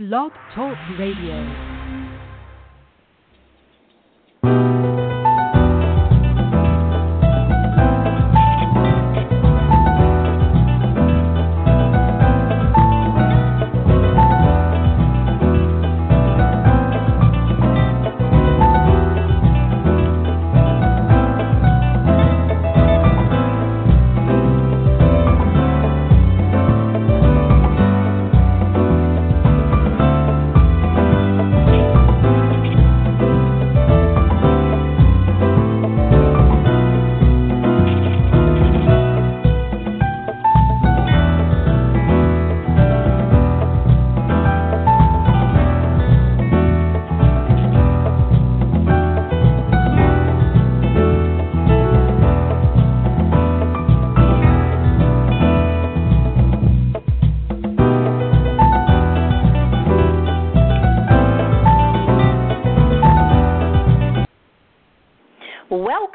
Blog Talk Radio.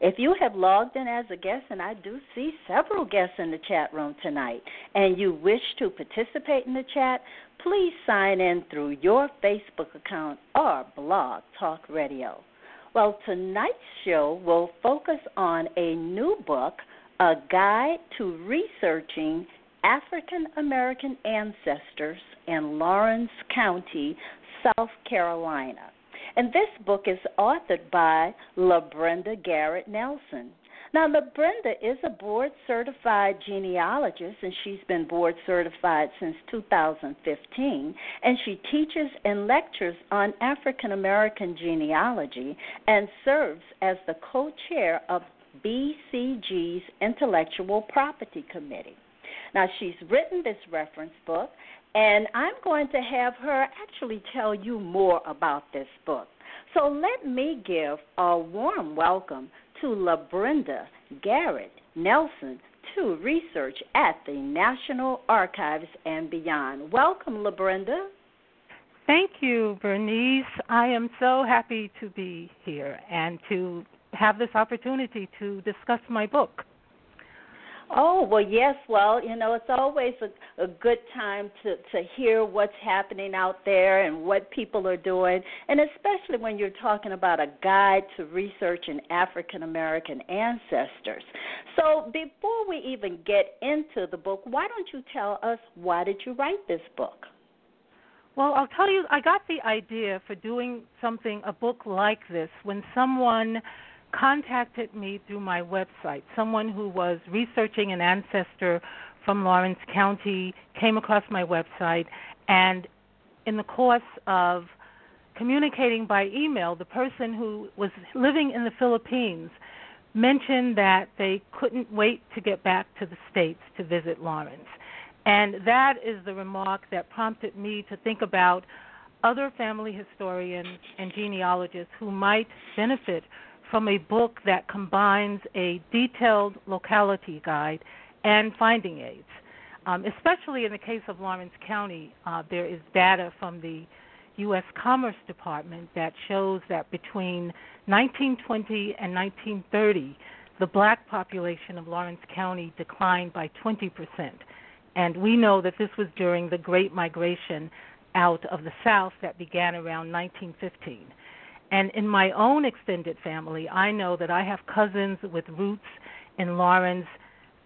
If you have logged in as a guest, and I do see several guests in the chat room tonight, and you wish to participate in the chat, please sign in through your Facebook account or Blog Talk Radio. Well, tonight's show will focus on a new book, A Guide to Researching African American Ancestors in Laurens County, South Carolina. And this book is authored by LaBrenda Garrett Nelson. Now, LaBrenda is a board certified genealogist, and she's been board certified since 2015. And she teaches and lectures on African American genealogy and serves as the co chair of BCG's Intellectual Property Committee. Now, she's written this reference book, and I'm going to have her actually tell you more about this book. So let me give a warm welcome to LaBrenda Garrett Nelson to research at the National Archives and beyond. Welcome, LaBrenda. Thank you, Bernice. I am so happy to be here and to have this opportunity to discuss my book. Oh well, yes. Well, you know, it's always a, a good time to to hear what's happening out there and what people are doing, and especially when you're talking about a guide to researching African American ancestors. So, before we even get into the book, why don't you tell us why did you write this book? Well, I'll tell you, I got the idea for doing something, a book like this, when someone contacted me through my website. Someone who was researching an ancestor from Laurens County came across my website, and in the course of communicating by email, the person who was living in the Philippines mentioned that they couldn't wait to get back to the States to visit Laurens. And that is the remark that prompted me to think about other family historians and genealogists who might benefit from a book that combines a detailed locality guide and finding aids. Um, especially in the case of Laurens County, uh, there is data from the U.S. Commerce Department that shows that between 1920 and 1930, the black population of Laurens County declined by 20%. And we know that this was during the Great Migration out of the South that began around 1915. And in my own extended family, I know that I have cousins with roots in Laurens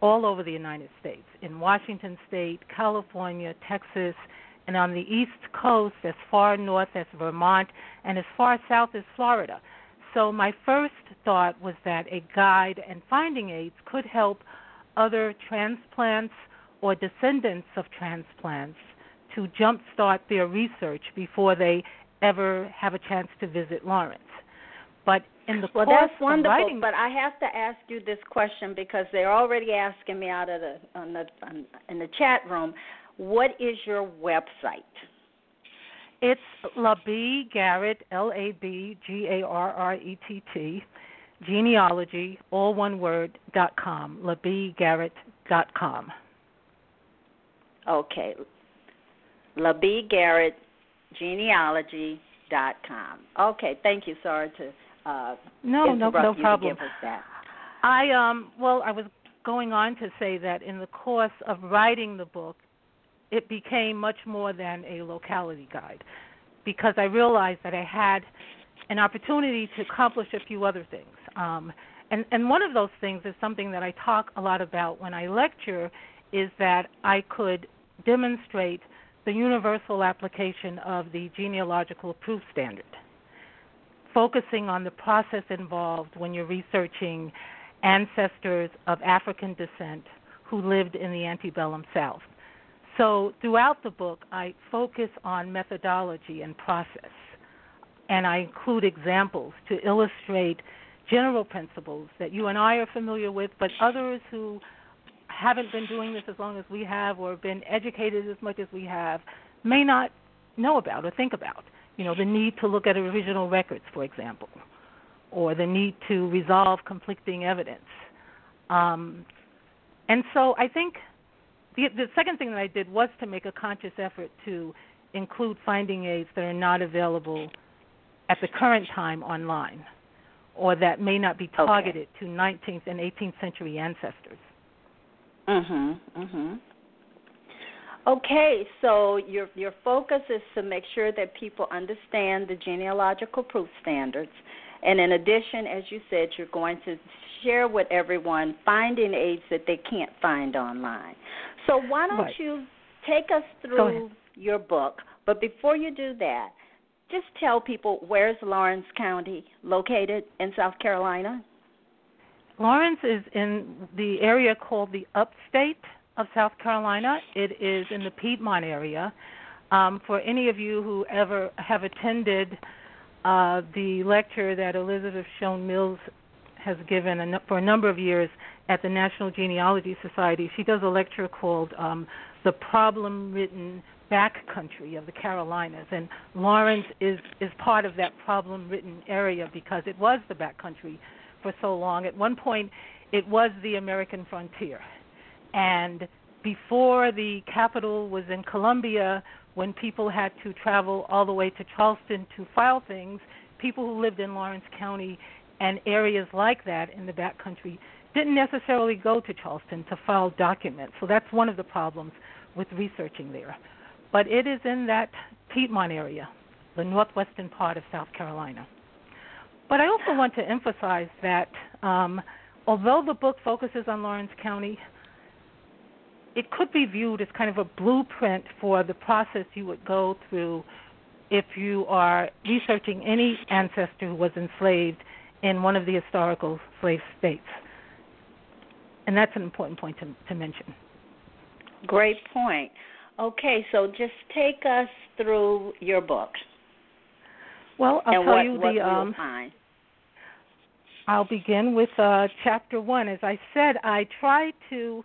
all over the United States, in Washington State, California, Texas, and on the East Coast as far north as Vermont and as far south as Florida. So my first thought was that a guide and finding aids could help other transplants or descendants of transplants to jumpstart their research before they ever have a chance to visit Laurens. But in the well, course that's wonderful. Writing, but I have to ask you this question because they're already asking me out of the on the on, in the chat room. What is your website? It's Labie Garrett, L A B G A R R E T T, genealogy, all one word, dot com. LabieGarrett dot com. Okay. Labie Garrett, genealogy dot com. Okay, thank you. Sorry to uh, no, no, no you problem. To give us that. I um well, I was going on to say that in the course of writing the book, it became much more than a locality guide because I realized that I had an opportunity to accomplish a few other things. Um, and, and one of those things is something that I talk a lot about when I lecture is that I could demonstrate the universal application of the genealogical proof standard, focusing on the process involved when you're researching ancestors of African descent who lived in the antebellum South. So throughout the book, I focus on methodology and process, and I include examples to illustrate general principles that you and I are familiar with, but others who haven't been doing this as long as we have or been educated as much as we have may not know about or think about. You know, the need to look at original records, for example, or the need to resolve conflicting evidence. Um, and so I think the, the second thing that I did was to make a conscious effort to include finding aids that are not available at the current time online or that may not be targeted okay. to 19th and 18th century ancestors. Mhm. Mhm. Okay, so your your focus is to make sure that people understand the genealogical proof standards, and in addition, as you said, you're going to share with everyone finding aids that they can't find online. So why don't right. you take us through your book? But before you do that, just tell people where's Laurens County located in South Carolina? Laurens is in the area called the upstate of South Carolina. It is in the Piedmont area. Um, for any of you who ever have attended uh, the lecture that Elizabeth Shown Mills has given for a number of years at the National Genealogy Society. She does a lecture called um, "The Problem Written Backcountry of the Carolinas," and Laurens is is part of that problem written area because it was the backcountry for so long. At one point, it was the American frontier, and before the capital was in Columbia, when people had to travel all the way to Charleston to file things, people who lived in Laurens County and areas like that in the backcountry didn't necessarily go to Charleston to file documents. So that's one of the problems with researching there. But it is in that Piedmont area, the northwestern part of South Carolina. But I also want to emphasize that um, although the book focuses on Laurens County, it could be viewed as kind of a blueprint for the process you would go through if you are researching any ancestor who was enslaved in one of the historical slave states. And that's an important point to, to mention. Great point. Okay, so just take us through your book. Well, I'll and tell what, you what the. Um, find. I'll begin with uh, chapter one. As I said, I try to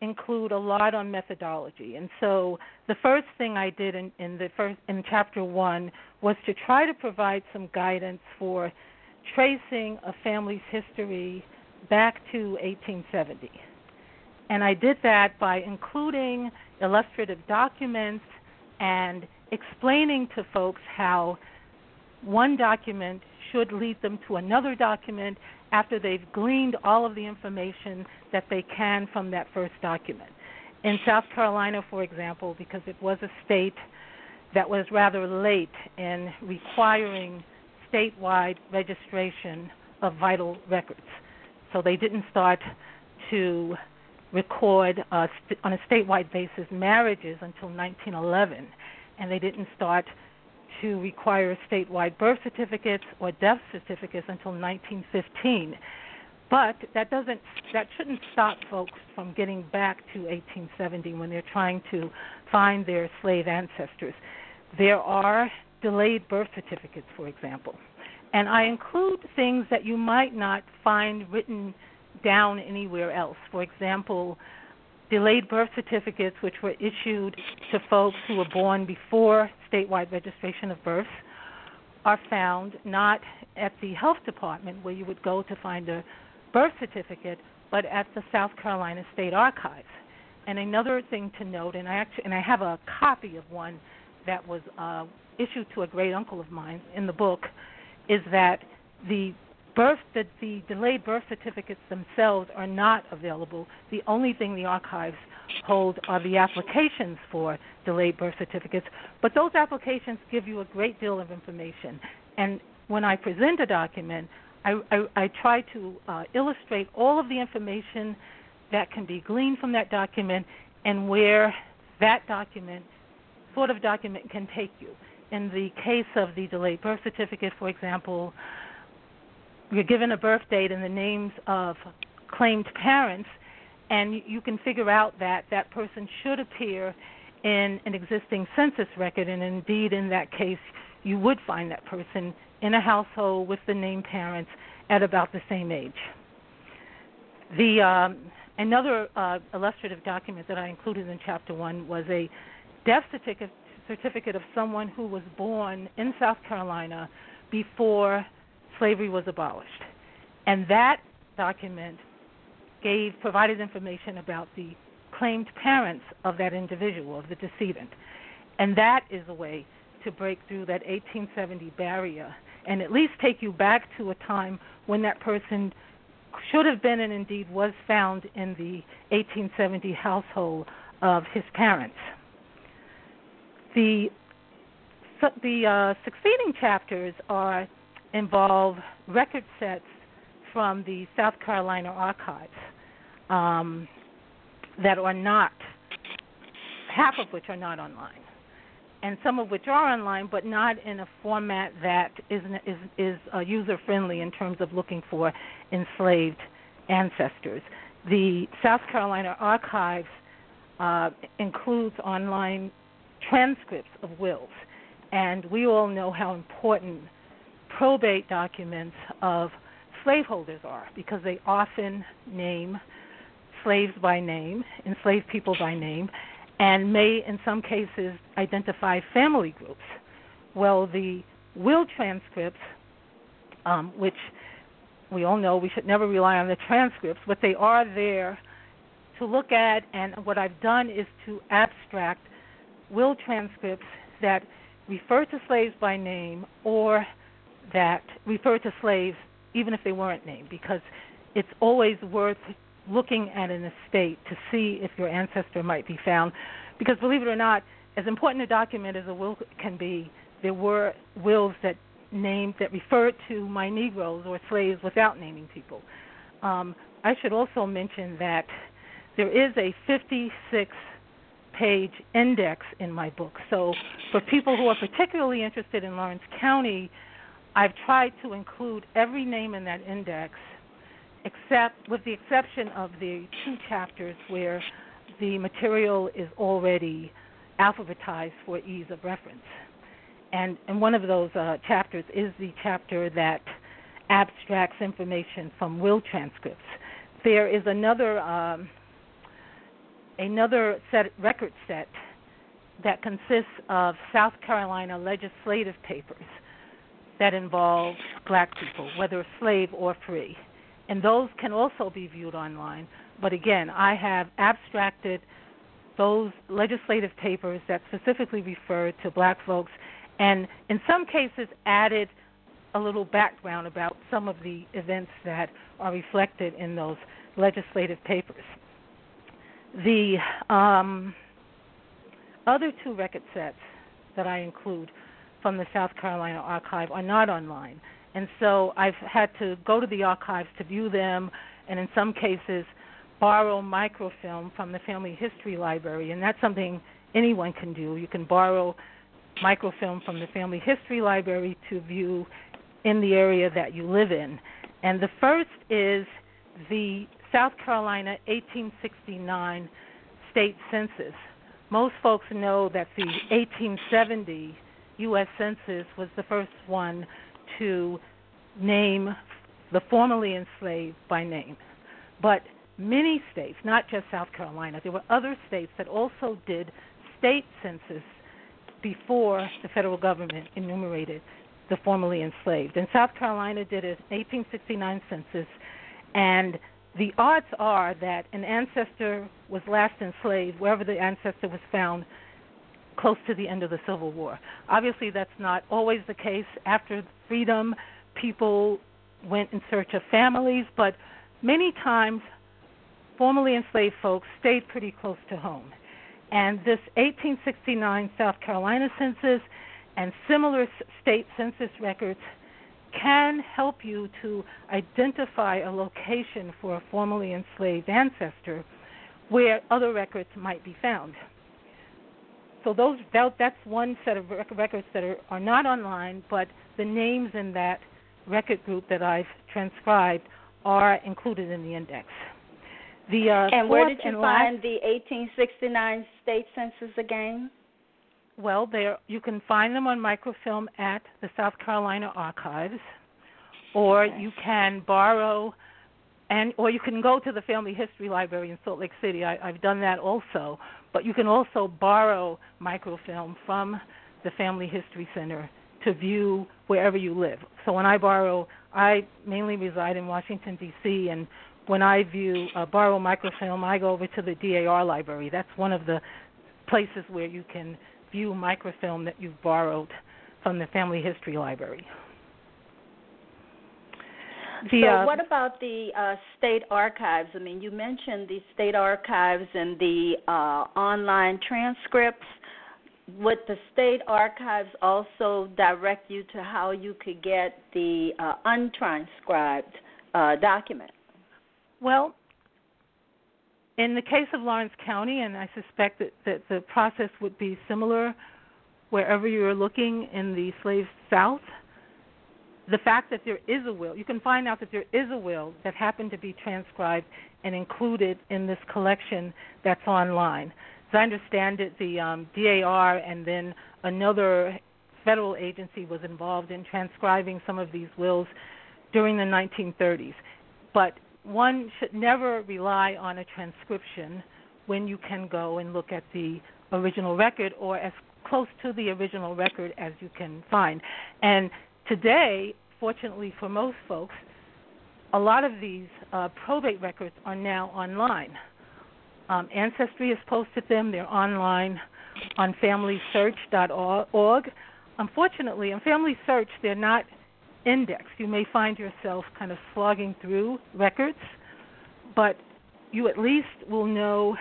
include a lot on methodology, and so the first thing I did in, in the first in chapter one was to try to provide some guidance for tracing a family's history back to 1870. And I did that by including illustrative documents and explaining to folks how one document should lead them to another document after they've gleaned all of the information that they can from that first document. In South Carolina, for example, because it was a state that was rather late in requiring statewide registration of vital records. So they didn't start to record uh, st- on a statewide basis marriages until 1911, and they didn't start to require statewide birth certificates or death certificates until 1915. But that doesn't that shouldn't stop folks from getting back to 1870 when they're trying to find their slave ancestors. There are delayed birth certificates, for example. And I include things that you might not find written down anywhere else. For example, delayed birth certificates, which were issued to folks who were born before statewide registration of birth, are found not at the health department where you would go to find a birth certificate, but at the South Carolina State Archives. And another thing to note, and I actually and I have a copy of one that was uh, issued to a great uncle of mine in the book, is that the birth that the delayed birth certificates themselves are not available. The only thing the archives hold are the applications for delayed birth certificates, but those applications give you a great deal of information. And when I present a document, I, I, I try to uh, illustrate all of the information that can be gleaned from that document and where that document, sort of document, can take you. In the case of the delayed birth certificate, for example, you're given a birth date and the names of claimed parents, and you can figure out that that person should appear in an existing census record, and indeed, in that case, you would find that person in a household with the named parents at about the same age. The um, another uh, illustrative document that I included in chapter one was a death certificate certificate of someone who was born in South Carolina before slavery was abolished. And that document gave provided information about the claimed parents of that individual, of the decedent. And that is a way to break through that 1870 barrier and at least take you back to a time when that person should have been and indeed was found in the 1870 household of his parents. The the uh, succeeding chapters are involve record sets from the South Carolina archives um, that are not, half of which are not online, and some of which are online, but not in a format that is is, is uh, user friendly in terms of looking for enslaved ancestors. The South Carolina archives uh, includes online transcripts of wills, and we all know how important probate documents of slaveholders are because they often name slaves by name, enslaved people by name, and may, in some cases, identify family groups. Well, the will transcripts, um, which we all know we should never rely on the transcripts, but they are there to look at, and what I've done is to abstract will transcripts that refer to slaves by name or that refer to slaves even if they weren't named because it's always worth looking at an estate to see if your ancestor might be found. Because believe it or not as important a document as a will can be there were wills that named that referred to my negroes or slaves without naming people. Um, i should also mention that there is a 56 page index in my book. So for people who are particularly interested in laurens county I've tried to include every name in that index, except with the exception of the two chapters where the material is already alphabetized for ease of reference. And, and one of those uh, chapters is the chapter that abstracts information from will transcripts. There is another um, another set record set that consists of South Carolina legislative papers that involve black people, whether slave or free. And those can also be viewed online. But again, I have abstracted those legislative papers that specifically refer to black folks and in some cases added a little background about some of the events that are reflected in those legislative papers. The um, other two record sets that I include from the South Carolina archive are not online. And so I've had to go to the archives to view them and in some cases borrow microfilm from the Family History Library and that's something anyone can do. You can borrow microfilm from the Family History Library to view in the area that you live in. And the first is the South Carolina 1869 state census. Most folks know that the 1870 U.S. Census was the first one to name the formerly enslaved by name. But many states, not just South Carolina, there were other states that also did state census before the federal government enumerated the formerly enslaved. And South Carolina did an 1869 census, and the odds are that an ancestor was last enslaved wherever the ancestor was found close to the end of the Civil War. Obviously, that's not always the case. After freedom, people went in search of families, but many times formerly enslaved folks stayed pretty close to home. And this 1869 South Carolina census and similar state census records can help you to identify a location for a formerly enslaved ancestor where other records might be found. So those that, that's one set of records that are, are not online, but the names in that record group that I've transcribed are included in the index. The, uh, and where did you find last, the 1869 state census again? Well, there you can find them on microfilm at the South Carolina Archives, or okay. you can borrow, and or you can go to the Family History Library in Salt Lake City. I, I've done that also, but you can also borrow microfilm from the Family History Center to view wherever you live. So when I borrow, I mainly reside in Washington D.C. and when I view uh, borrow microfilm, I go over to the DAR library. That's one of the places where you can view microfilm that you've borrowed from the Family History Library. The, so, uh, what about the uh, state archives? I mean, you mentioned the state archives and the uh, online transcripts. Would the state archives also direct you to how you could get the uh, untranscribed uh, document? Well, in the case of Laurens County, and I suspect that, that the process would be similar wherever you are looking in the slave South, the fact that there is a will, you can find out that there is a will that happened to be transcribed and included in this collection that's online. As I understand it, the um, DAR and then another federal agency was involved in transcribing some of these wills during the 1930s. But one should never rely on a transcription when you can go and look at the original record or as close to the original record as you can find. And today, fortunately for most folks, a lot of these uh, probate records are now online. Um, Ancestry has posted them, they're online on FamilySearch.org. Unfortunately, on Family Search, they're not indexed. You may find yourself kind of slogging through records, but you at least will know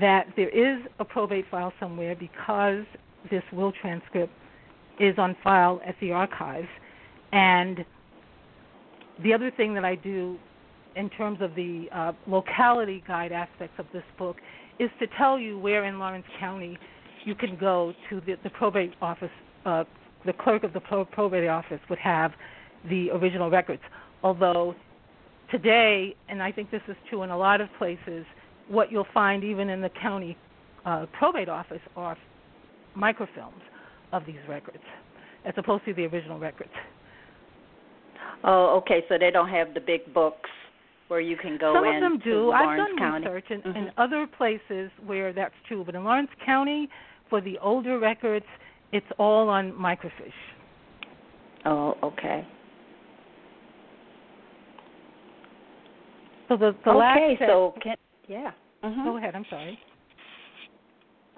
that there is a probate file somewhere because this will transcript is on file at the archives. And the other thing that I do in terms of the uh, locality guide aspects of this book is to tell you where in Laurens County you can go to the, the probate office uh, the clerk of the probate office would have the original records. Although today, and I think this is true in a lot of places, what you'll find even in the county uh, probate office are microfilms of these records, as opposed to the original records. Oh, okay. So they don't have the big books where you can go Some in. Some of them do. I've done County. research in, mm-hmm. in other places where that's true, but in Laurens County, for the older records, it's all on microfiche. Oh, okay. So the the okay, last so can, yeah. Mm-hmm. Go ahead. I'm sorry.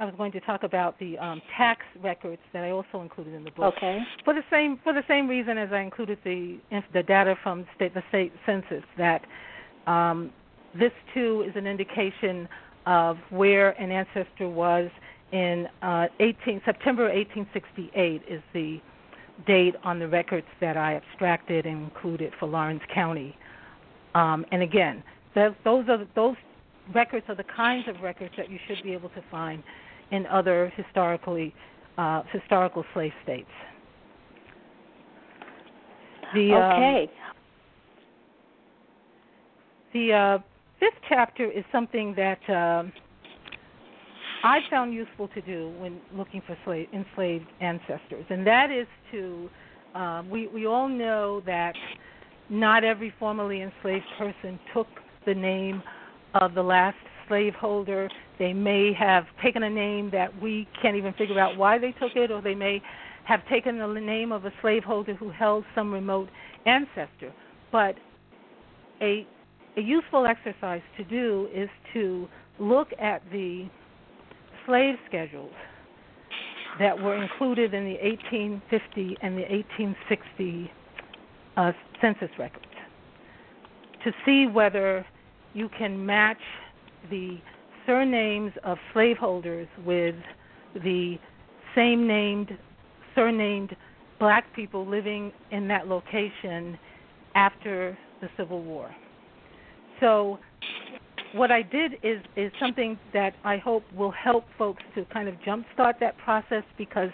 I was going to talk about the um, tax records that I also included in the book. Okay. For the same for the same reason as I included the the data from state the state census that um, this too is an indication of where an ancestor was in uh, 18 September 1868 is the date on the records that I abstracted and included for Laurens County. Um, and again, those are those records are the kinds of records that you should be able to find in other historically uh, historical slave states. The, okay. Um, the uh, fifth chapter is something that uh, I found useful to do when looking for slave, enslaved ancestors, and that is to um, we we all know that not every formerly enslaved person took the name of the last slaveholder. They may have taken a name that we can't even figure out why they took it, or they may have taken the name of a slaveholder who held some remote ancestor. But a a useful exercise to do is to look at the slave schedules that were included in the 1850 and the 1860 uh, census records to see whether you can match the surnames of slaveholders with the same named surnamed black people living in that location after the Civil War. So what I did is is something that I hope will help folks to kind of jumpstart that process because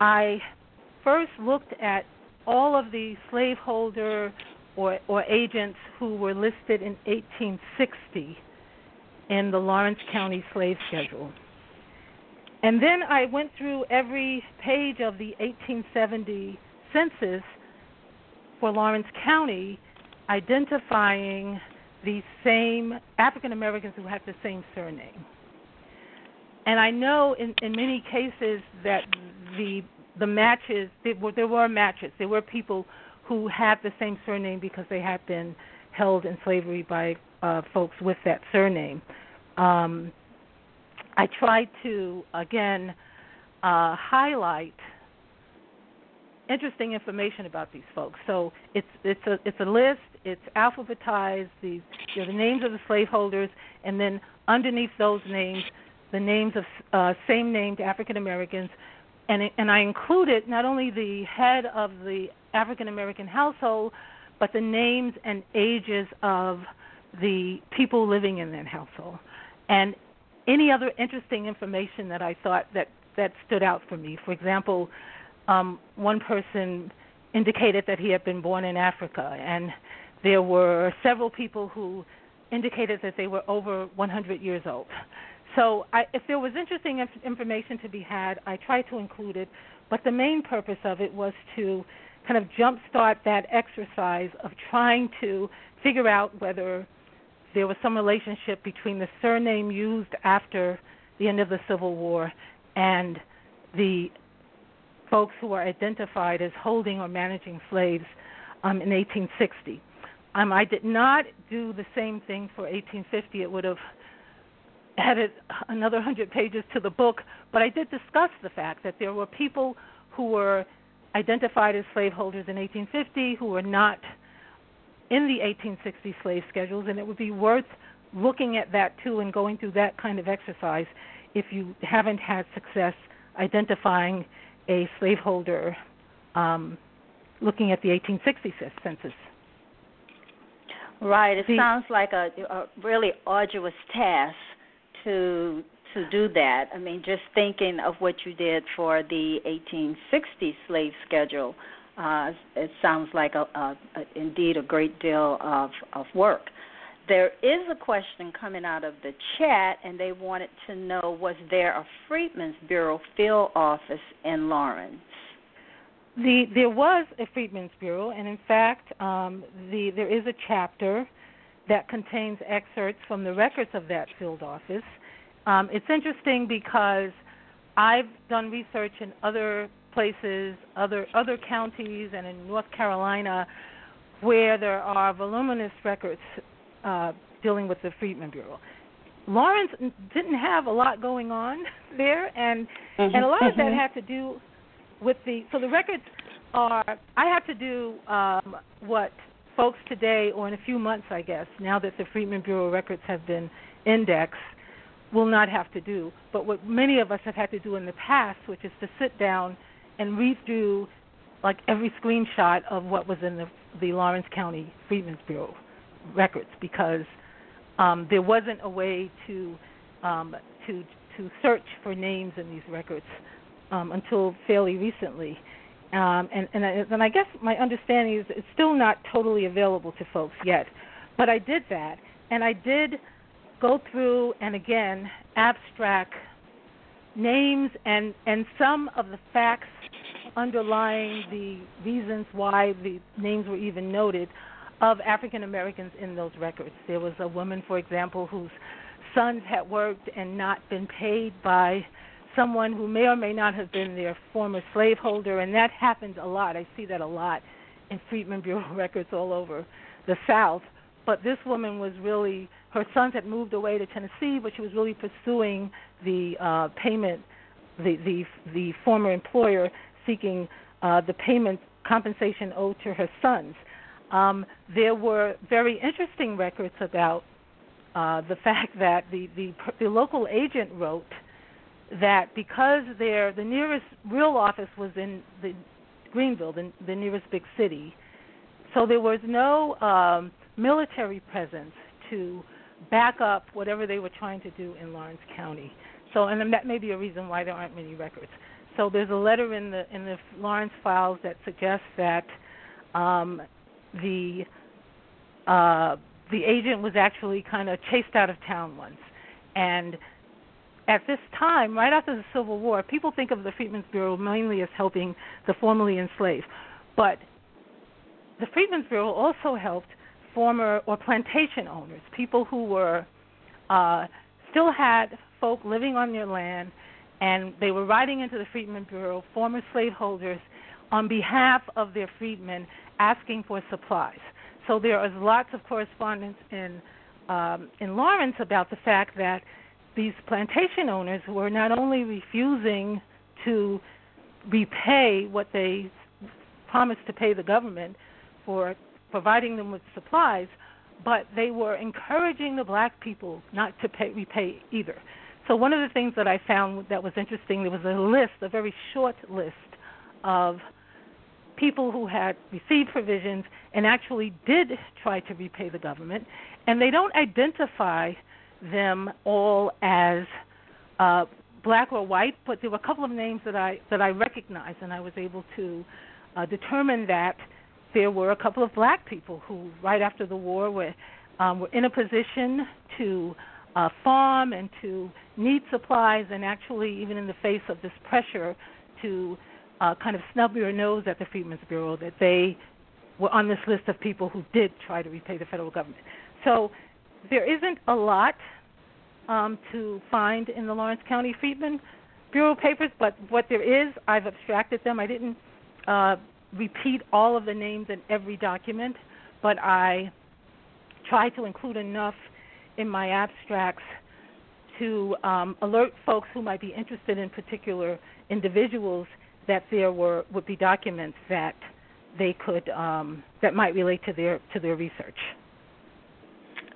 I first looked at all of the slaveholder or or agents who were listed in 1860 in the Laurens County slave schedule. And then I went through every page of the 1870 census for Lawrence County identifying the same African Americans who had the same surname. And I know in, in many cases that the the matches were, there were matches. There were people who had the same surname because they had been held in slavery by uh, folks with that surname. Um, I tried to again uh, highlight interesting information about these folks. So it's it's a it's a list. It's alphabetized. These you know, the names of the slaveholders, and then underneath those names, the names of uh, same named African Americans, and it, and I included not only the head of the African American household, but the names and ages of the people living in that household, and any other interesting information that I thought that that stood out for me. For example, um, one person indicated that he had been born in Africa, and there were several people who indicated that they were over 100 years old. So, I, if there was interesting inf- information to be had, I tried to include it. But the main purpose of it was to kind of jumpstart that exercise of trying to figure out whether there was some relationship between the surname used after the end of the Civil War and the folks who are identified as holding or managing slaves um, in 1860. Um, I did not do the same thing for 1850. It would have added another 100 pages to the book, but I did discuss the fact that there were people who were identified as slaveholders in 1850 who were not in the 1860 slave schedules, and it would be worth looking at that too and going through that kind of exercise if you haven't had success identifying a slaveholder um, looking at the 1860 census. Right. It sounds like a, a really arduous task to to do that. I mean, just thinking of what you did for the 1860 slave schedule, uh, it sounds like a, a, a, indeed a great deal of of work. There is a question coming out of the chat, and they wanted to know was there a Freedmen's Bureau field office in Laurens? The, there was a Freedmen's Bureau, and in fact, um, the, there is a chapter that contains excerpts from the records of that field office. Um, it's interesting because I've done research in other places, other other counties, and in North Carolina, where there are voluminous records uh, dealing with the Freedmen Bureau. Laurens didn't have a lot going on there, and mm-hmm. and a lot of that mm-hmm. had to do with the so the records are. I have to do um, what folks today, or in a few months, I guess, now that the Freedmen Bureau records have been indexed, will not have to do. But what many of us have had to do in the past, which is to sit down and read through like every screenshot of what was in the the Laurens County Freedmen's Bureau records because um, there wasn't a way to um, to to search for names in these records um, until fairly recently. Um, and, and, I, and I guess my understanding is it's still not totally available to folks yet. But I did that, and I did go through and again abstract names and, and some of the facts underlying the reasons why the names were even noted of African Americans in those records. There was a woman, for example, whose sons had worked and not been paid by someone who may or may not have been their former slaveholder, and that happens a lot. I see that a lot in Freedmen Bureau records all over the South. But this woman was really her sons had moved away to Tennessee, but she was really pursuing the uh, payment, the the the former employer seeking uh, the payment compensation owed to her sons. Um, there were very interesting records about uh, the fact that the, the the local agent wrote that because their the nearest real office was in the Greenville, the, the nearest big city, so there was no um, military presence to back up whatever they were trying to do in Laurens County. So, and that may be a reason why there aren't many records. So, there's a letter in the in the Laurens files that suggests that um, the uh, the agent was actually kind of chased out of town once, and at this time, right after the Civil War, people think of the Freedmen's Bureau mainly as helping the formerly enslaved, but the Freedmen's Bureau also helped former or plantation owners, people who were uh, still had folk living on their land, and they were writing into the Freedmen's Bureau, former slaveholders, on behalf of their freedmen, asking for supplies. So there is lots of correspondence in um, in Laurens about the fact that these plantation owners were not only refusing to repay what they promised to pay the government for providing them with supplies, but they were encouraging the black people not to pay, repay either. So one of the things that I found that was interesting, there was a list, a very short list of people who had received provisions and actually did try to repay the government, and they don't identify them all as uh, black or white, but there were a couple of names that I that I recognized, and I was able to uh, determine that there were a couple of black people who, right after the war, were um, were in a position to uh, farm and to need supplies, and actually, even in the face of this pressure, to uh, kind of snub your nose at the Freedmen's Bureau that they were on this list of people who did try to repay the federal government. So there isn't a lot um, to find in the Laurens County Freedmen Bureau papers, but what there is, I've abstracted them. I didn't uh, repeat all of the names in every document, but I try to include enough in my abstracts to um, alert folks who might be interested in particular individuals that there were would be documents that they could um, that might relate to their to their research.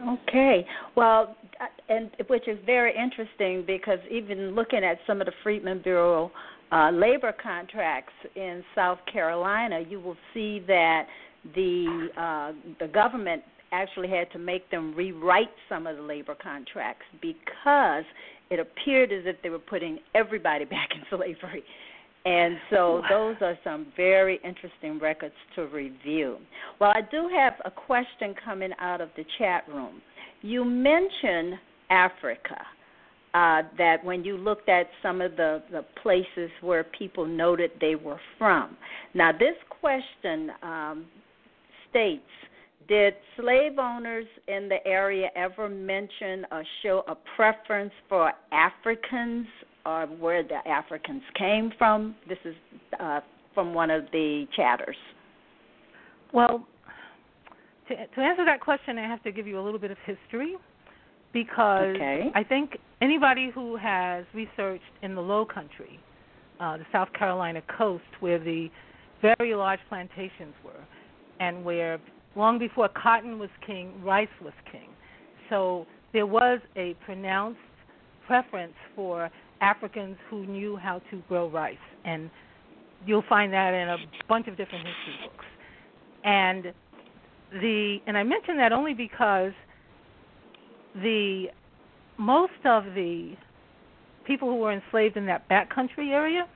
Okay. Well, uh, and which is very interesting because even looking at some of the Freedmen Bureau uh, labor contracts in South Carolina, you will see that the uh, the government actually had to make them rewrite some of the labor contracts because it appeared as if they were putting everybody back in slavery. And so those are some very interesting records to review. Well, I do have a question coming out of the chat room. You mentioned Africa. Uh, that when you looked at some of the, the places where people noted they were from. Now, this question um, states Did slave owners in the area ever mention or show a preference for Africans or where the Africans came from. This is uh, from one of the chatters. Well, to, to answer that question, I have to give you a little bit of history because okay. I think anybody who has researched in the Low Country, uh, the South Carolina coast, where the very large plantations were, and where long before cotton was king, rice was king. So there was a pronounced preference for Africans who knew how to grow rice, and you'll find that in a bunch of different history books. And the and I mention that only because the most of the people who were enslaved in that backcountry area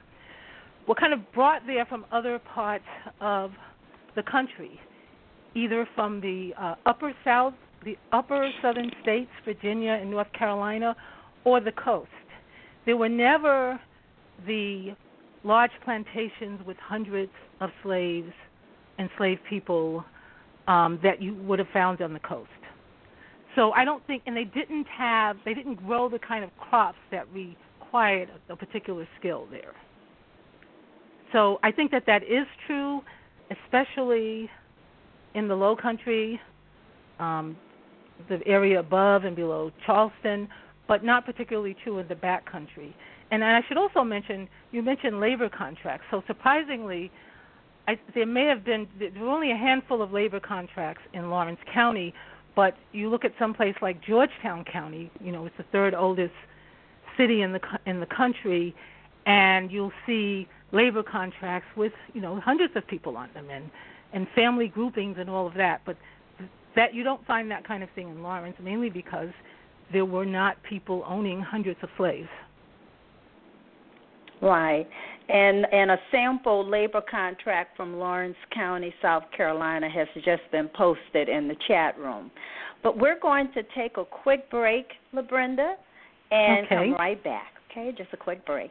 were kind of brought there from other parts of the country, either from the uh, upper south, the upper southern states, Virginia and North Carolina, or the coast. There were never the large plantations with hundreds of slaves, enslaved people um, that you would have found on the coast. So I don't think, and they didn't have, they didn't grow the kind of crops that required a particular skill there. So I think that that is true, especially in the Low Country, um, the area above and below Charleston, but not particularly true in the back country. And I should also mention, you mentioned labor contracts. So surprisingly, I, there may have been there were only a handful of labor contracts in Laurens County, but you look at some place like Georgetown County, you know, it's the third oldest city in the in the country, and you'll see labor contracts with you know hundreds of people on them and and family groupings and all of that. But that you don't find that kind of thing in Laurens, mainly because there were not people owning hundreds of slaves. Right. And and a sample labor contract from Laurens County, South Carolina has just been posted in the chat room. But we're going to take a quick break, LaBrenda, and okay. come right back. Okay, just a quick break.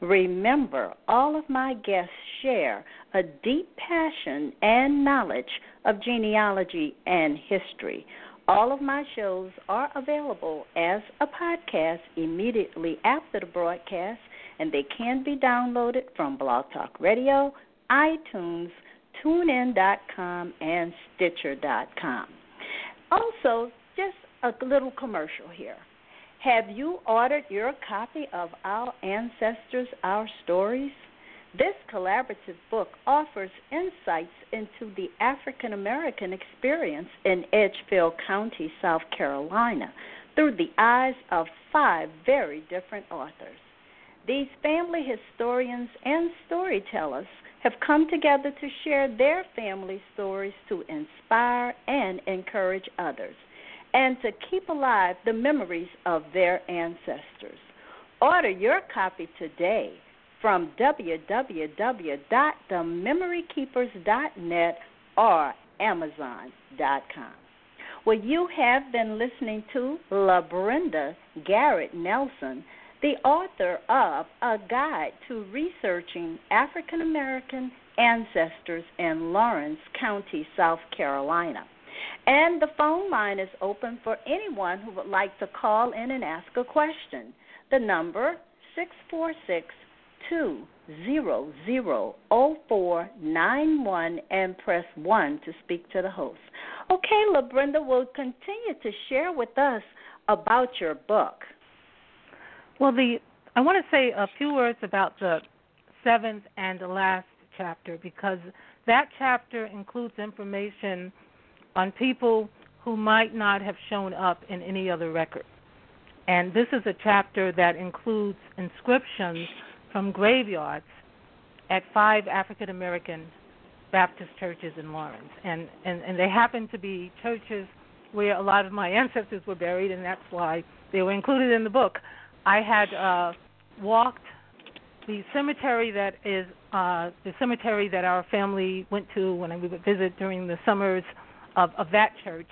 Remember, all of my guests share a deep passion and knowledge of genealogy and history. All of my shows are available as a podcast immediately after the broadcast, and they can be downloaded from Blog Talk Radio, iTunes, TuneIn.com, and Stitcher.com. Also, just a little commercial here. Have you ordered your copy of Our Ancestors, Our Stories? This collaborative book offers insights into the African American experience in Edgefield County, South Carolina, through the eyes of five very different authors. These family historians and storytellers have come together to share their family stories to inspire and encourage others, and to keep alive the memories of their ancestors. Order your copy today from www.thememorykeepers.net or amazon.com. Well, you have been listening to LaBrenda Garrett Nelson, the author of A Guide to Researching African American Ancestors in Laurens County, South Carolina. And the phone line is open for anyone who would like to call in and ask a question. The number 646 two zero zero oh four nine one and press one to speak to the host. Okay, LaBrenda will continue to share with us about your book. Well, the I want to say a few words about the seventh and the last chapter because that chapter includes information on people who might not have shown up in any other record. And this is a chapter that includes inscriptions from graveyards at five African American Baptist churches in Laurens, and, and and they happen to be churches where a lot of my ancestors were buried, and that's why they were included in the book. I had uh, walked the cemetery that is uh, the cemetery that our family went to when we would visit during the summers of, of that church,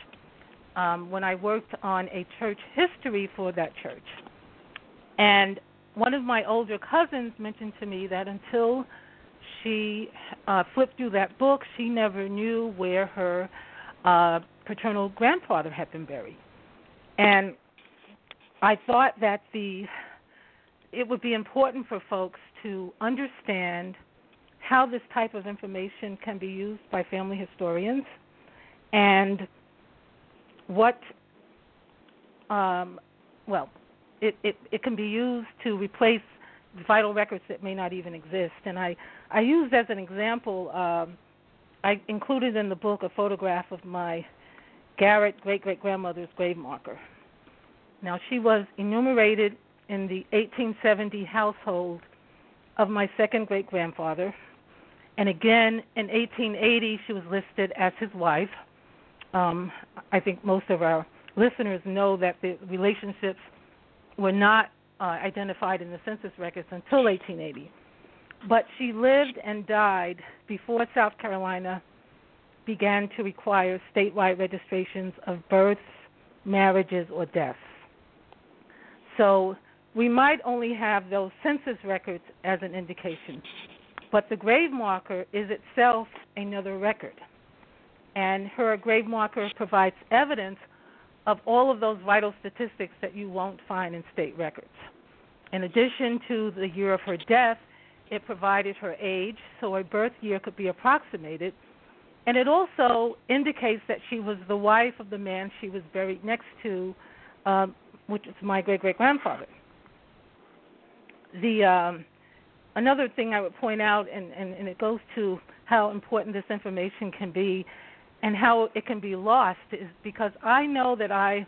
um, when I worked on a church history for that church. And one of my older cousins mentioned to me that until she uh, flipped through that book, she never knew where her uh, paternal grandfather had been buried. And I thought that the it would be important for folks to understand how this type of information can be used by family historians and what um, well it, it, it can be used to replace vital records that may not even exist. And i i used as an example um, i included in the book a photograph of my garrett great great grandmother's grave marker. Now she was enumerated in the 1870 household of my second great grandfather and again in 1880 she was listed as his wife um, I think most of our listeners know that the relationships were not uh, identified in the census records until 1880. But she lived and died before South Carolina began to require statewide registrations of births, marriages, or deaths. So we might only have those census records as an indication, but the grave marker is itself another record and her grave marker provides evidence of all of those vital statistics that you won't find in state records. In addition to the year of her death, it provided her age, so her birth year could be approximated. And it also indicates that she was the wife of the man she was buried next to, um, which is my great great grandfather. The um, another thing I would point out, and, and, and it goes to how important this information can be, and how it can be lost is because I know that I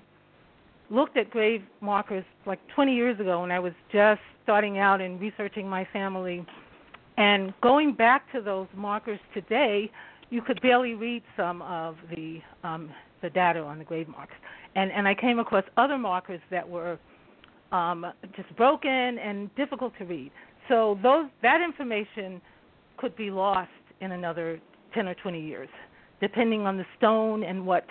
looked at grave markers like 20 years ago when I was just starting out and researching my family. And going back to those markers today, you could barely read some of the um, the data on the grave marks. And and I came across other markers that were um, just broken and difficult to read. So those that information could be lost in another 10 or 20 years depending on the stone and what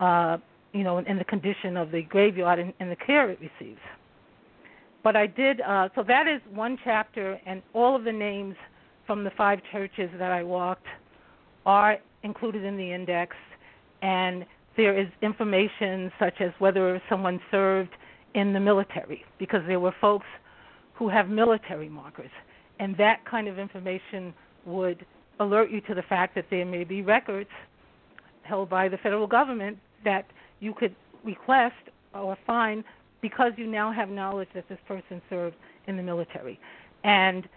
uh, you know, and the condition of the graveyard and, and the care it receives. But I did uh, so that is one chapter, and all of the names from the five churches that I walked are included in the index, and there is information such as whether someone served in the military, because there were folks who have military markers, and that kind of information would alert you to the fact that there may be records held by the federal government that you could request or find because you now have knowledge that this person served in the military. And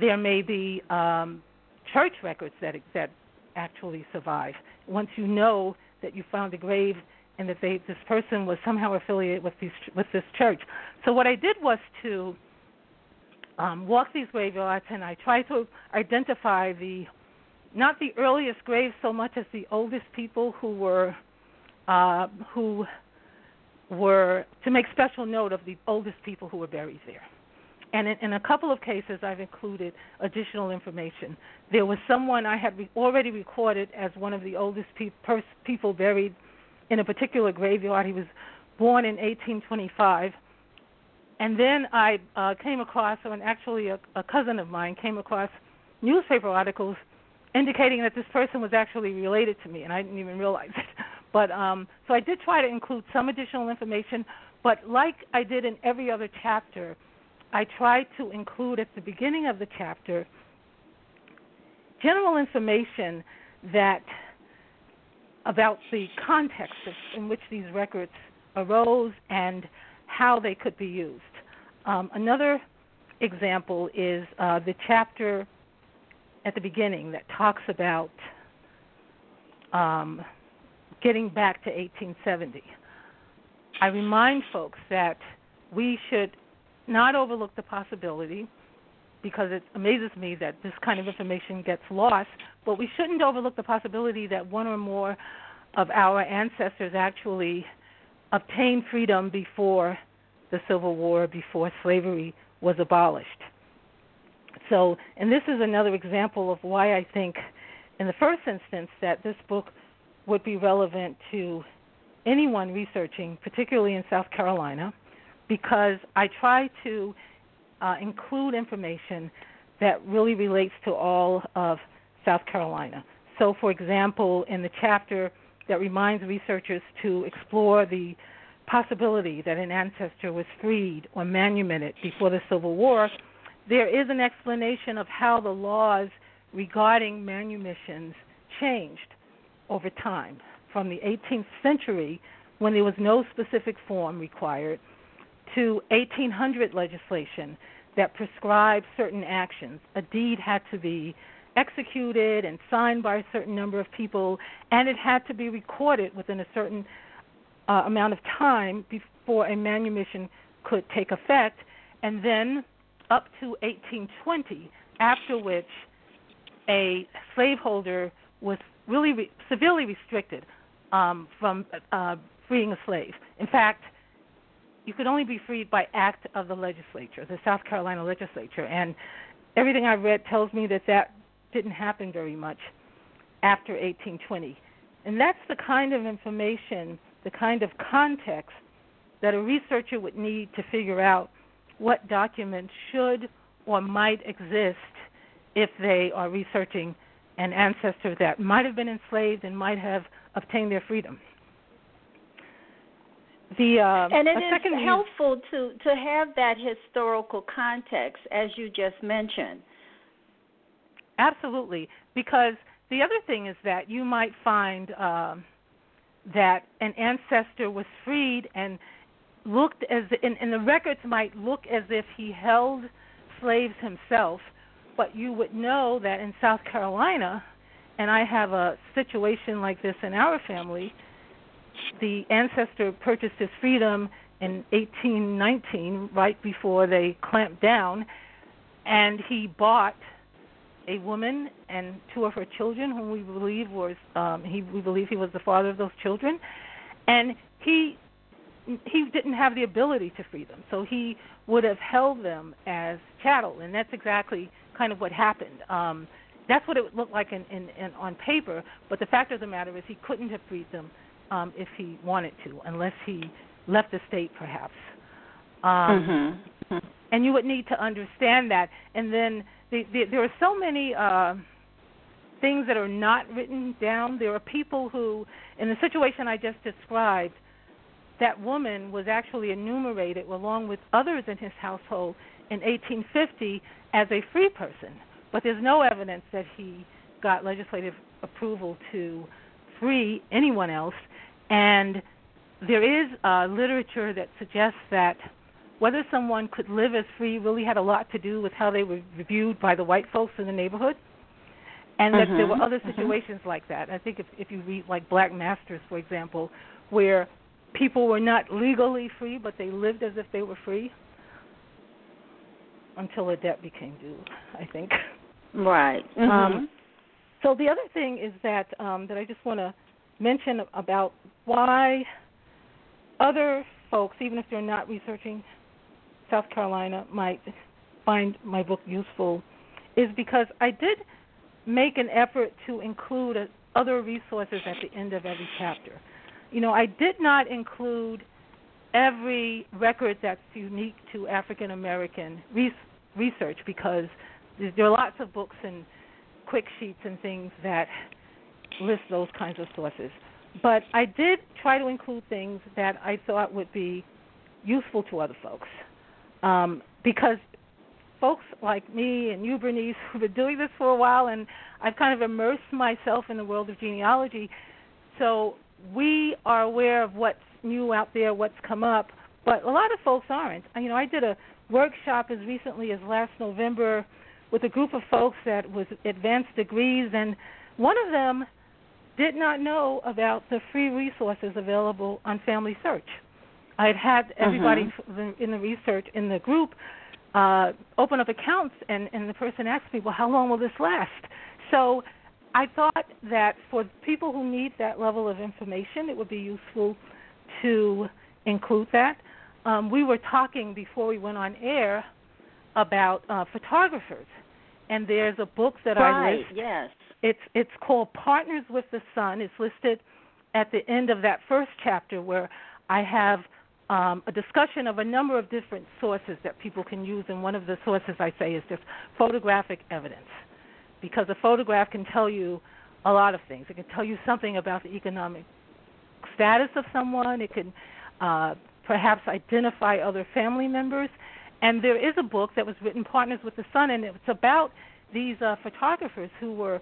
there may be um, church records that that actually survive. Once you know that you found a grave and that they, this person was somehow affiliated with these with this church. So what I did was to um, walk these graveyards and I tried to identify the not the earliest graves so much as the oldest people who were uh, who were to make special note of the oldest people who were buried there. And in, in a couple of cases, I've included additional information. There was someone I had re- already recorded as one of the oldest pe- pers- people buried in a particular graveyard. He was born in 1825 and then I uh, came across, and actually a, a cousin of mine came across newspaper articles indicating that this person was actually related to me, and I didn't even realize it. But um, so I did try to include some additional information, but like I did in every other chapter, I tried to include at the beginning of the chapter general information that about the context in which these records arose and how they could be used. Um, another example is uh, the chapter at the beginning that talks about um, getting back to 1870. I remind folks that we should not overlook the possibility because it amazes me that this kind of information gets lost, but we shouldn't overlook the possibility that one or more of our ancestors actually obtained freedom before the Civil War before slavery was abolished. So, and this is another example of why I think, in the first instance, that this book would be relevant to anyone researching, particularly in South Carolina, because I try to uh, include information that really relates to all of South Carolina. So, for example, in the chapter that reminds researchers to explore the possibility that an ancestor was freed or manumitted before the Civil War, there is an explanation of how the laws regarding manumissions changed over time from the 18th century when there was no specific form required to 1800 legislation that prescribed certain actions. A deed had to be executed and signed by a certain number of people, and it had to be recorded within a certain uh, amount of time before a manumission could take effect, and then up to 1820, after which a slaveholder was really re- severely restricted um, from uh, freeing a slave. In fact, you could only be freed by act of the legislature, the South Carolina legislature, and everything I read tells me that that didn't happen very much after 1820. And that's the kind of information, the kind of context that a researcher would need to figure out what documents should or might exist if they are researching an ancestor that might have been enslaved and might have obtained their freedom. The uh, and it is helpful to to have that historical context, as you just mentioned. Absolutely, because the other thing is that you might find um, that an ancestor was freed and looked as and, and the records might look as if he held slaves himself, but you would know that in South Carolina, and I have a situation like this in our family. The ancestor purchased his freedom in 1819, right before they clamped down, and he bought a woman and two of her children, whom we believe was um, he we believe he was the father of those children, and he he didn't have the ability to free them, so he would have held them as chattel, and that's exactly kind of what happened. Um, that's what it would look like in, in, in on paper, but the fact of the matter is he couldn't have freed them um, if he wanted to, unless he left the state, perhaps. Um, mm-hmm. And you would need to understand that, and then the, the, there are so many. Uh, things that are not written down. There are people who, in the situation I just described, that woman was actually enumerated along with others in his household in 1850 as a free person, but there's no evidence that he got legislative approval to free anyone else. And there is uh, literature that suggests that whether someone could live as free really had a lot to do with how they were viewed by the white folks in the neighborhood, and that mm-hmm. there were mm-hmm. other mm-hmm. situations mm-hmm. like that. I think if if you read like Black Masters, for example, where people were not legally free, but they lived as if they were free until a debt became due. I think. Right. Um, mm-hmm. Um, so the other thing is that um, that I just want to mention about why other folks, even if they're not researching South Carolina, might find my book useful, is because I did make an effort to include other resources at the end of every chapter you know, I did not include every record that's unique to African American research because there are lots of books and quick sheets and things that list those kinds of sources. But I did try to include things that I thought would be useful to other folks. Um, because folks like me and you, Bernice, who've been doing this for a while, and I've kind of immersed myself in the world of genealogy. So we are aware of what's new out there, what's come up, but a lot of folks aren't. You know, I did a workshop as recently as last November with a group of folks that was advanced degrees, and one of them did not know about the free resources available on Family Search. I had had everybody mm-hmm. in the research in the group uh, open up accounts, and, and the person asked me, "Well, how long will this last?" So I thought that for people who need that level of information, it would be useful to include that. Um, we were talking before we went on air about uh, photographers, and there's a book that right, I list. Yes. It's it's called Partners with the Sun. It's listed at the end of that first chapter where I have um, a discussion of a number of different sources that people can use, and one of the sources I say is just photographic evidence, because a photograph can tell you a lot of things. It can tell you something about the economic status of someone. It can uh, perhaps identify other family members. And there is a book that was written, Partners with the Sun, and it's about these uh, photographers who were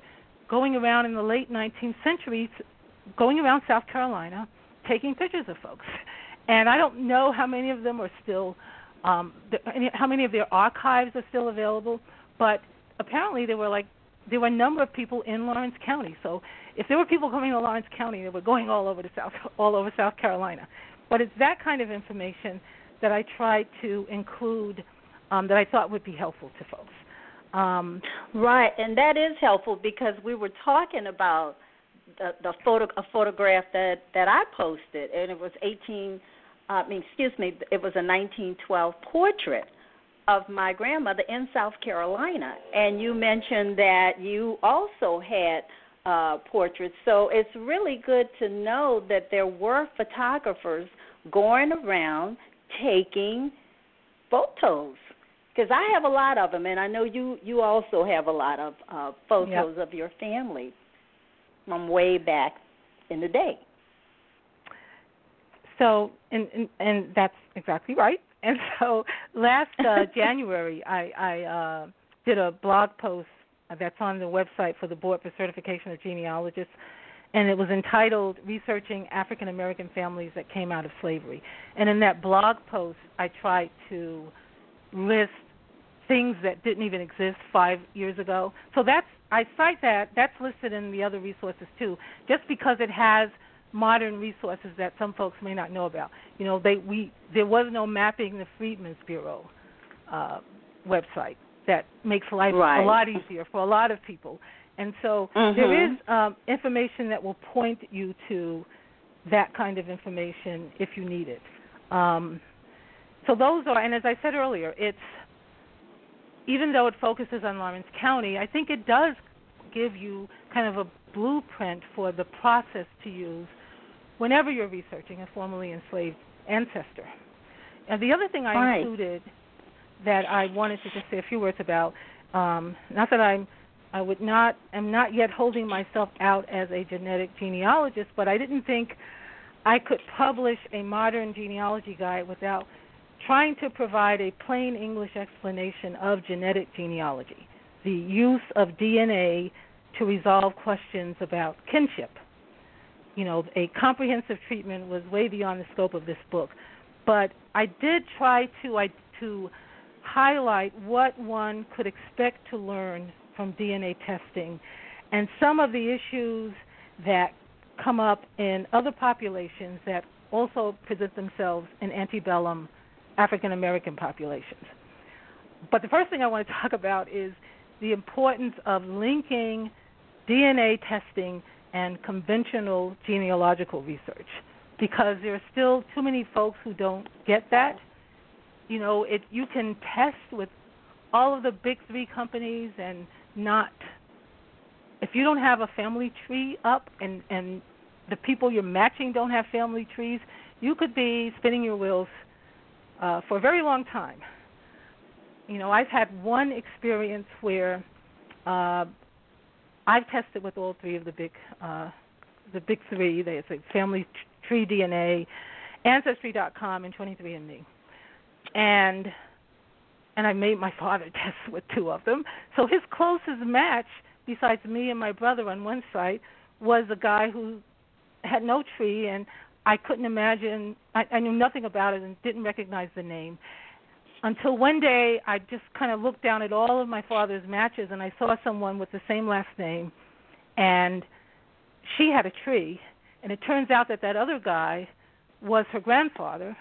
going around in the late 19th century, going around South Carolina, taking pictures of folks and I don't know how many of them are still, um, the, how many of their archives are still available. But apparently, there were like there were a number of people in Laurens County. So if there were people coming to Laurens County, they were going all over South, all over South Carolina. But it's that kind of information that I tried to include um, that I thought would be helpful to folks. Um, right, and that is helpful because we were talking about the, the photo a photograph that that I posted, and it was 18 uh, I mean, excuse me, it was a 1912 portrait of my grandmother in South Carolina, and you mentioned that you also had uh, portraits. So it's really good to know that there were photographers going around taking photos. Because I have a lot of them, and I know you you also have a lot of uh, photos yep. of your family from way back in the day. So, and, and and that's exactly right. And so, last uh, January, I, I uh, did a blog post that's on the website for the Board for Certification of Genealogists, and it was entitled "Researching African American Families That Came Out of Slavery." And in that blog post, I tried to list things that didn't even exist five years ago. So that's I cite that. That's listed in the other resources too, just because it has modern resources that some folks may not know about. You know, they we there was no mapping the Freedmen's Bureau uh, website that makes life right. a lot easier for a lot of people. And so mm-hmm. there is um, information that will point you to that kind of information if you need it. Um, so those are, and as I said earlier, it's even though it focuses on Laurens County, I think it does give you kind of a blueprint for the process to use whenever you're researching a formerly enslaved ancestor. And the other thing I right. included that I wanted to just say a few words about, um, not that I'm I would not am not yet holding myself out as a genetic genealogist, but I didn't think I could publish a modern genealogy guide without trying to provide a plain English explanation of genetic genealogy, the use of DNA to resolve questions about kinship. You know, a comprehensive treatment was way beyond the scope of this book, but I did try to I, to highlight what one could expect to learn from DNA testing and some of the issues that come up in other populations that also present themselves in antebellum African American populations. But the first thing I want to talk about is the importance of linking DNA testing and conventional genealogical research because there are still too many folks who don't get that. You know, it you can test with all of the big 3 companies and not if you don't have a family tree up and and the people you're matching don't have family trees, you could be spinning your wheels uh, for a very long time. You know, I've had one experience where uh, I've tested with all three of the big, uh, the big three. They say Family Tree DNA, Ancestry.com, and 23andMe, and and I made my father test with two of them. So his closest match, besides me and my brother on one site, was a guy who had no tree, and I couldn't imagine. I, I knew nothing about it and didn't recognize the name until one day I just kind of looked down at all of my father's matches and I saw someone with the same last name, and she had a tree, and it turns out that that other guy was her grandfather,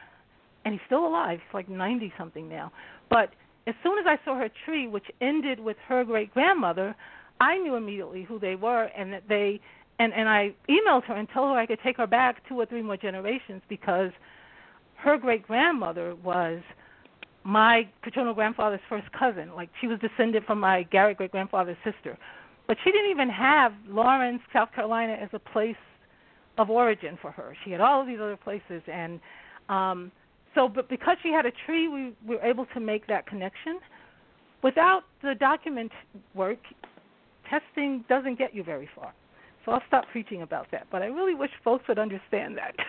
and he's still alive. He's like ninety something now. But as soon as I saw her tree, which ended with her great grandmother, I knew immediately who they were and that they and and I emailed her and told her I could take her back two or three more generations because her great grandmother was my paternal grandfather's first cousin. Like she was descended from my Garrett great grandfather's sister. But she didn't even have Laurens, South Carolina as a place of origin for her. She had all of these other places, and um, so, but because she had a tree, we were able to make that connection. Without the document work, testing doesn't get you very far. So I'll stop preaching about that. But I really wish folks would understand that.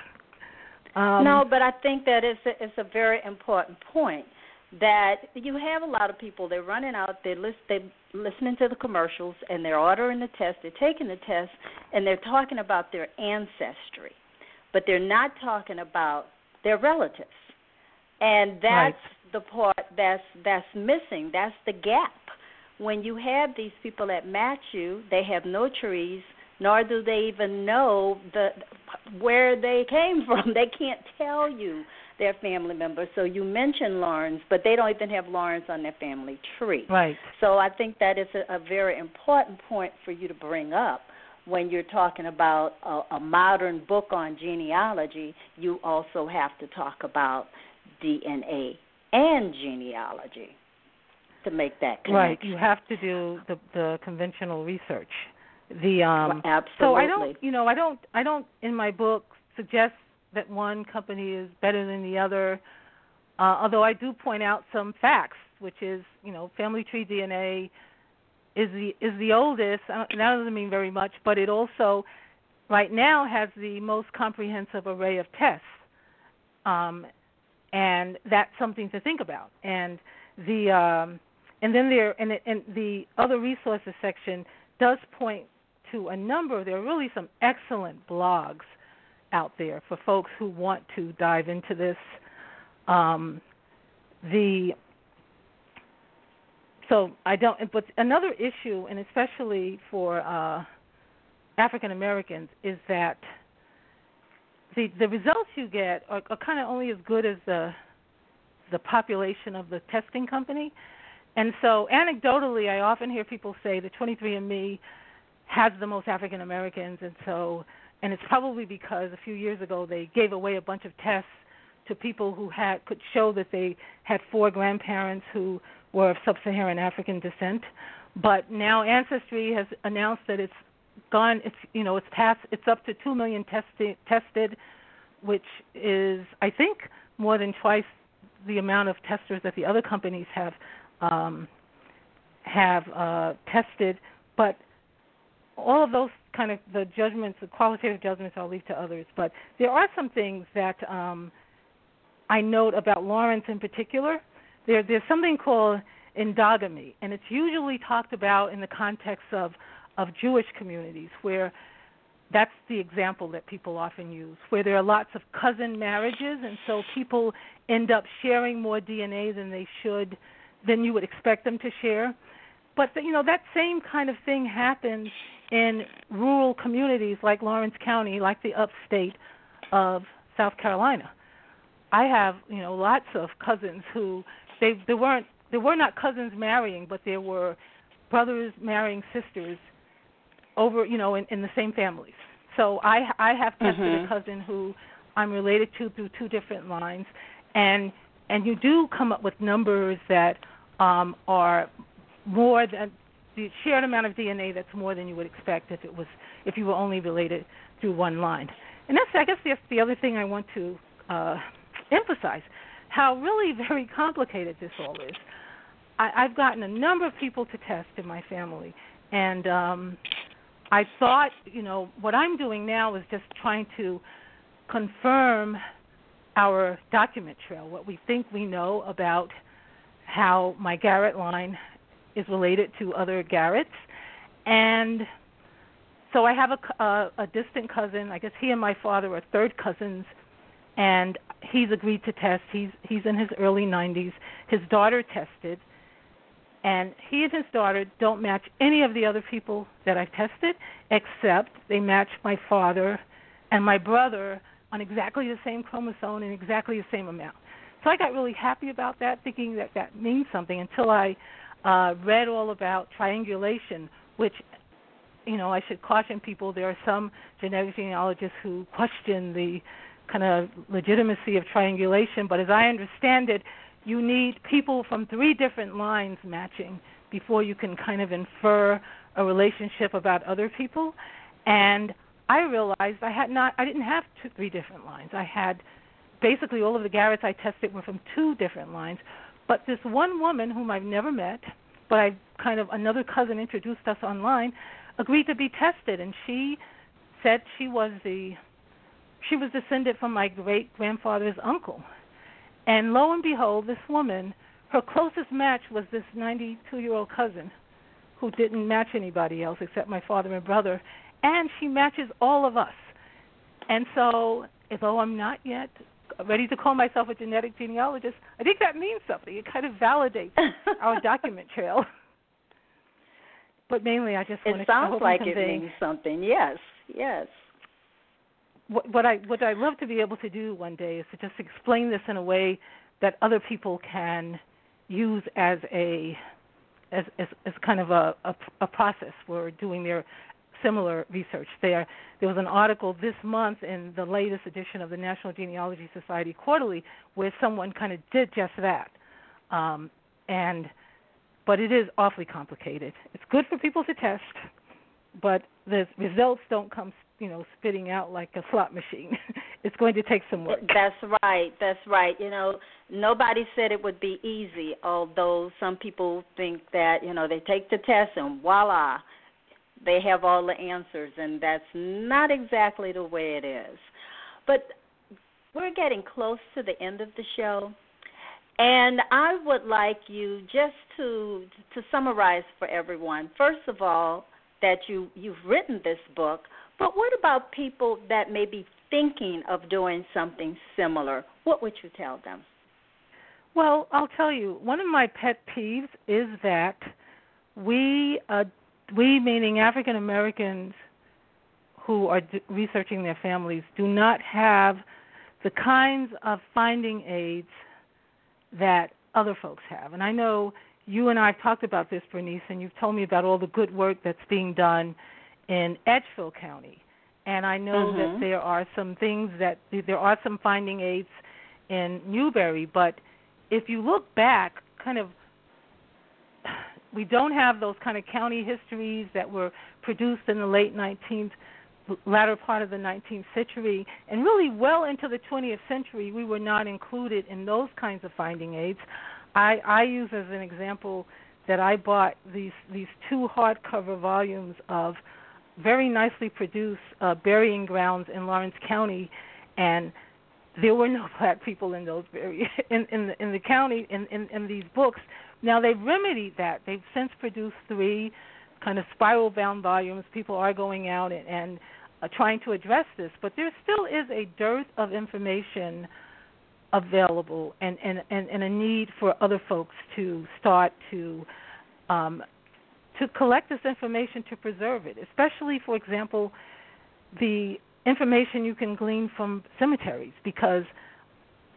Um, no, but I think that it's a, it's a very important point that you have a lot of people they're running out they're list, they're listening to the commercials and they're ordering the test they're taking the test and they're talking about their ancestry but they're not talking about their relatives and that's right. the part that's that's missing that's the gap when you have these people that match you they have no trees nor do they even know the where they came from. They can't tell you their family members. So you mentioned Laurens, but they don't even have Laurens on their family tree. Right. So I think that is a, a very important point for you to bring up when you're talking about a, a modern book on genealogy. You also have to talk about DNA and genealogy to make that connection. Right. You have to do the the conventional research the um Absolutely. so i don't you know i don't i don't in my book suggest that one company is better than the other. Uh, although i do point out some facts which is you know family tree dna is the is the oldest. That doesn't mean very much but it also right now has the most comprehensive array of tests um, and that's something to think about. And the um, and then there and, and the other resources section does point to a number. There are really some excellent blogs out there for folks who want to dive into this. Um, the so I don't. But another issue, and especially for uh, African Americans, is that the the results you get are, are kind of only as good as the the population of the testing company. And so, anecdotally, I often hear people say that 23andMe has the most African Americans, and so and it's probably because a few years ago they gave away a bunch of tests to people who had could show that they had four grandparents who were of sub-Saharan African descent. But now Ancestry has announced that it's gone. It's you know it's past. It's up to two million tested tested, which is I think more than twice the amount of testers that the other companies have um, have uh, tested. But all of those kind of the judgments, the qualitative judgments, I'll leave to others. But there are some things that um, I note about Laurens in particular. There, there's something called endogamy, and it's usually talked about in the context of of Jewish communities, where that's the example that people often use, where there are lots of cousin marriages, and so people end up sharing more DNA than they should, than you would expect them to share. But you know that same kind of thing happens in rural communities like Laurens County, like the upstate of South Carolina. I have, you know, lots of cousins who they they weren't they were not cousins marrying, but there were brothers marrying sisters over, you know, in, in the same families. So I I have tested mm-hmm. a cousin who I'm related to through two different lines, and and you do come up with numbers that um, are more than the shared amount of DNA that's more than you would expect if it was if you were only related through one line. And that's I guess that's the other thing I want to uh, emphasize how really very complicated this all is. I, I've gotten a number of people to test in my family, and um, I thought, you know, what I'm doing now is just trying to confirm our document trail, what we think we know about how my Garrett line is related to other Garretts, and so I have a, a, a distant cousin. I guess he and my father are third cousins, and he's agreed to test. He's he's in his early 90s. His daughter tested, and he and his daughter don't match any of the other people that I've tested, except they match my father and my brother on exactly the same chromosome and exactly the same amount. So I got really happy about that, thinking that that means something until I uh, read all about triangulation, which you know I should caution people. There are some genetic genealogists who question the kind of legitimacy of triangulation, but as I understand it, you need people from three different lines matching before you can kind of infer a relationship about other people. And I realized I had not I didn't have two three different lines. I had basically all of the Garretts I tested were from two different lines. But this one woman whom I've never met, but I kind of another cousin introduced us online, agreed to be tested and she said she was the she was descended from my great grandfather's uncle. And lo and behold, this woman, her closest match was this 92 year old cousin who didn't match anybody else except my father and brother. And she matches all of us. And so, although I'm not yet ready to call myself a genetic genealogist, I think that means something. It kind of validates our document trail. But mainly, I just want it to. sounds like it means something. Yes, yes what, what I what I love to be able to do one day is to just explain this in a way that other people can use as a as as, as kind of a, a a process for doing their similar research. There there was an article this month in the latest edition of the National Genealogy Society Quarterly where someone kind of did just that. Um, and but it is awfully complicated. It's good for people to test, but the results don't come you know spitting out like a slot machine. it's going to take some work. That's right. That's right. You know, nobody said it would be easy. Although some people think that you know they take the test and voila, they have all the answers, and that's not exactly the way it is. But we're getting close to the end of the show. And I would like you just to to summarize for everyone. First of all, that you you've written this book, but what about people that may be thinking of doing something similar? What would you tell them? Well, I'll tell you, one of my pet peeves is that we, uh, we meaning African Americans who are d- researching their families, do not have the kinds of finding aids that other folks have. And I know you and I have talked about this, Bernice, and you've told me about all the good work that's being done in Edgefield County, and I know mm-hmm. that there are some things that there are some finding aids in Newberry, but if you look back, kind of we don't have those kind of county histories that were produced in the late 19th latter part of the 19th century and really well into the 20th century we were not included in those kinds of finding aids i i use as an example that i bought these these two hardcover volumes of very nicely produced uh, burying grounds in Laurens County, and there were no black people in those bury in in the, in the county in, in in these books. Now they've remedied that. They've since produced three kind of spiral bound volumes. People are going out and, and uh, trying to address this, but there still is a dearth of information available and, and, and, and a need for other folks to start to um, to collect this information to preserve it, especially, for example, the information you can glean from cemeteries, because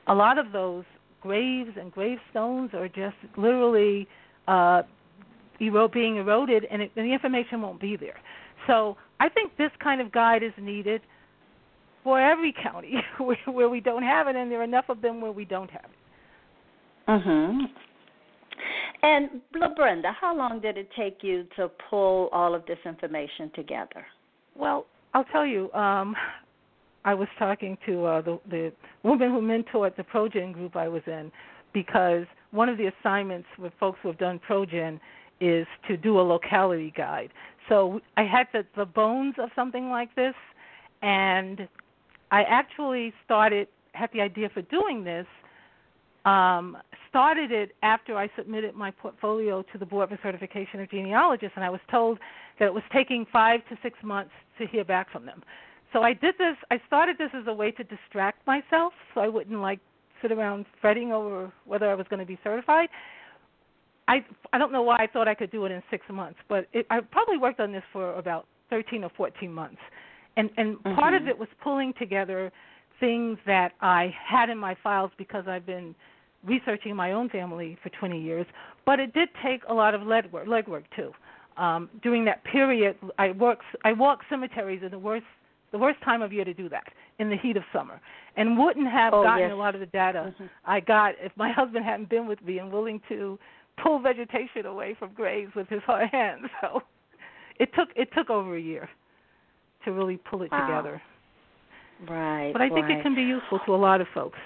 a lot of those graves and gravestones are just literally uh, ero- being eroded, and, it, and the information won't be there. So I think this kind of guide is needed for every county where, where we don't have it, and there are enough of them where we don't have it. Mhm. And Brenda, how long did it take you to pull all of this information together? Well, I'll tell you. Um, I was talking to uh, the, the woman who mentored the ProGen group I was in, because one of the assignments with folks who have done ProGen is to do a locality guide. So I had the, the bones of something like this, and I actually started had the idea for doing this um, started it after I submitted my portfolio to the Board for Certification of Genealogists, and I was told that it was taking five to six months to hear back from them. So I did this. I started this as a way to distract myself, so I wouldn't like sit around fretting over whether I was going to be certified. I I don't know why I thought I could do it in six months, but it, I probably worked on this for about 13 or 14 months, and and mm-hmm. part of it was pulling together things that I had in my files because I've been researching my own family for 20 years, but it did take a lot of legwork, legwork too. Um, during that period, I worked I walked cemeteries in the worst the worst time of year to do that in the heat of summer, and wouldn't have oh, gotten yes. a lot of the data mm-hmm. I got if my husband hadn't been with me and willing to pull vegetation away from graves with his hard hands. So it took it took over a year to really pull it wow. together. Right. But I think right. it can be useful to a lot of folks.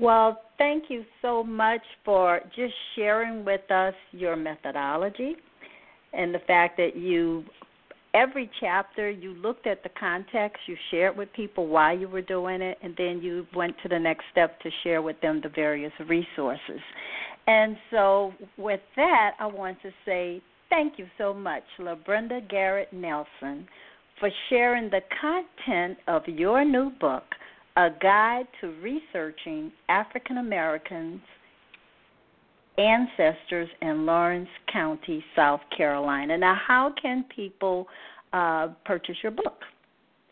Well, thank you so much for just sharing with us your methodology and the fact that you every chapter you looked at the context, you shared with people why you were doing it, and then you went to the next step to share with them the various resources. And so, with that, I want to say thank you so much, LaBrenda Garrett Nelson, for sharing the content of your new book, A Guide to Researching African Americans ancestors in Laurens County, South Carolina. Now, how can people uh, purchase your book?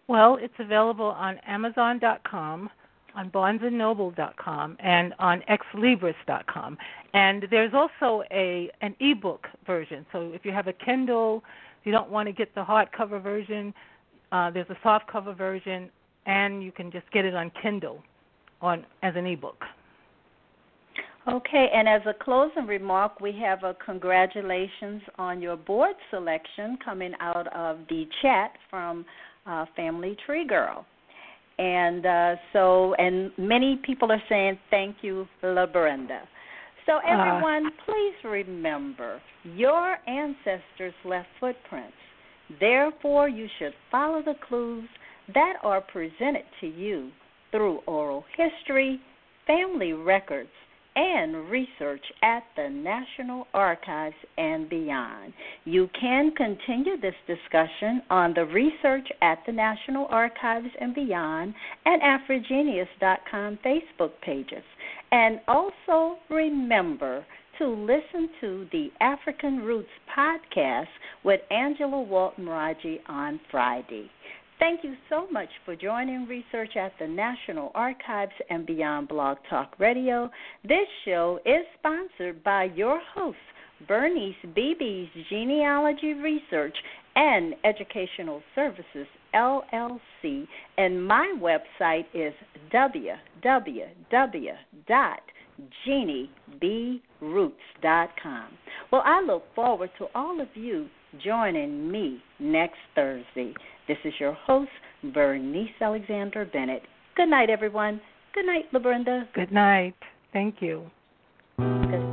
Well, it's available on Amazon.com, on BarnesandNoble.com, and on XLibris.com. And there's also a an ebook version. So if you have a Kindle, you don't want to get the hardcover version, uh, there's a softcover version, and you can just get it on Kindle, on as an ebook. Okay, and as a closing remark, we have a congratulations on your board selection coming out of the chat from uh, Family Tree Girl. And uh, so, and many people are saying thank you, LaBrenda. So, Uh. everyone, please remember your ancestors left footprints. Therefore, you should follow the clues that are presented to you through oral history, family records, and research at the National Archives and beyond. You can continue this discussion on the Research at the National Archives and Beyond and AfriGeneas.com Facebook pages. And also remember to listen to the African Roots podcast with Angela Walton Raji on Friday. Thank you so much for joining Research at the National Archives and Beyond Blog Talk Radio. This show is sponsored by your host, Bernice Beebe's Genealogy Research and Educational Services, LLC, and my website is www.jeanniebroots.com. Well, I look forward to all of you joining me next Thursday. This is your host, Bernice Alexander Bennett. Good night, everyone. Good night, LaBrenda. Good night. Thank you. Good.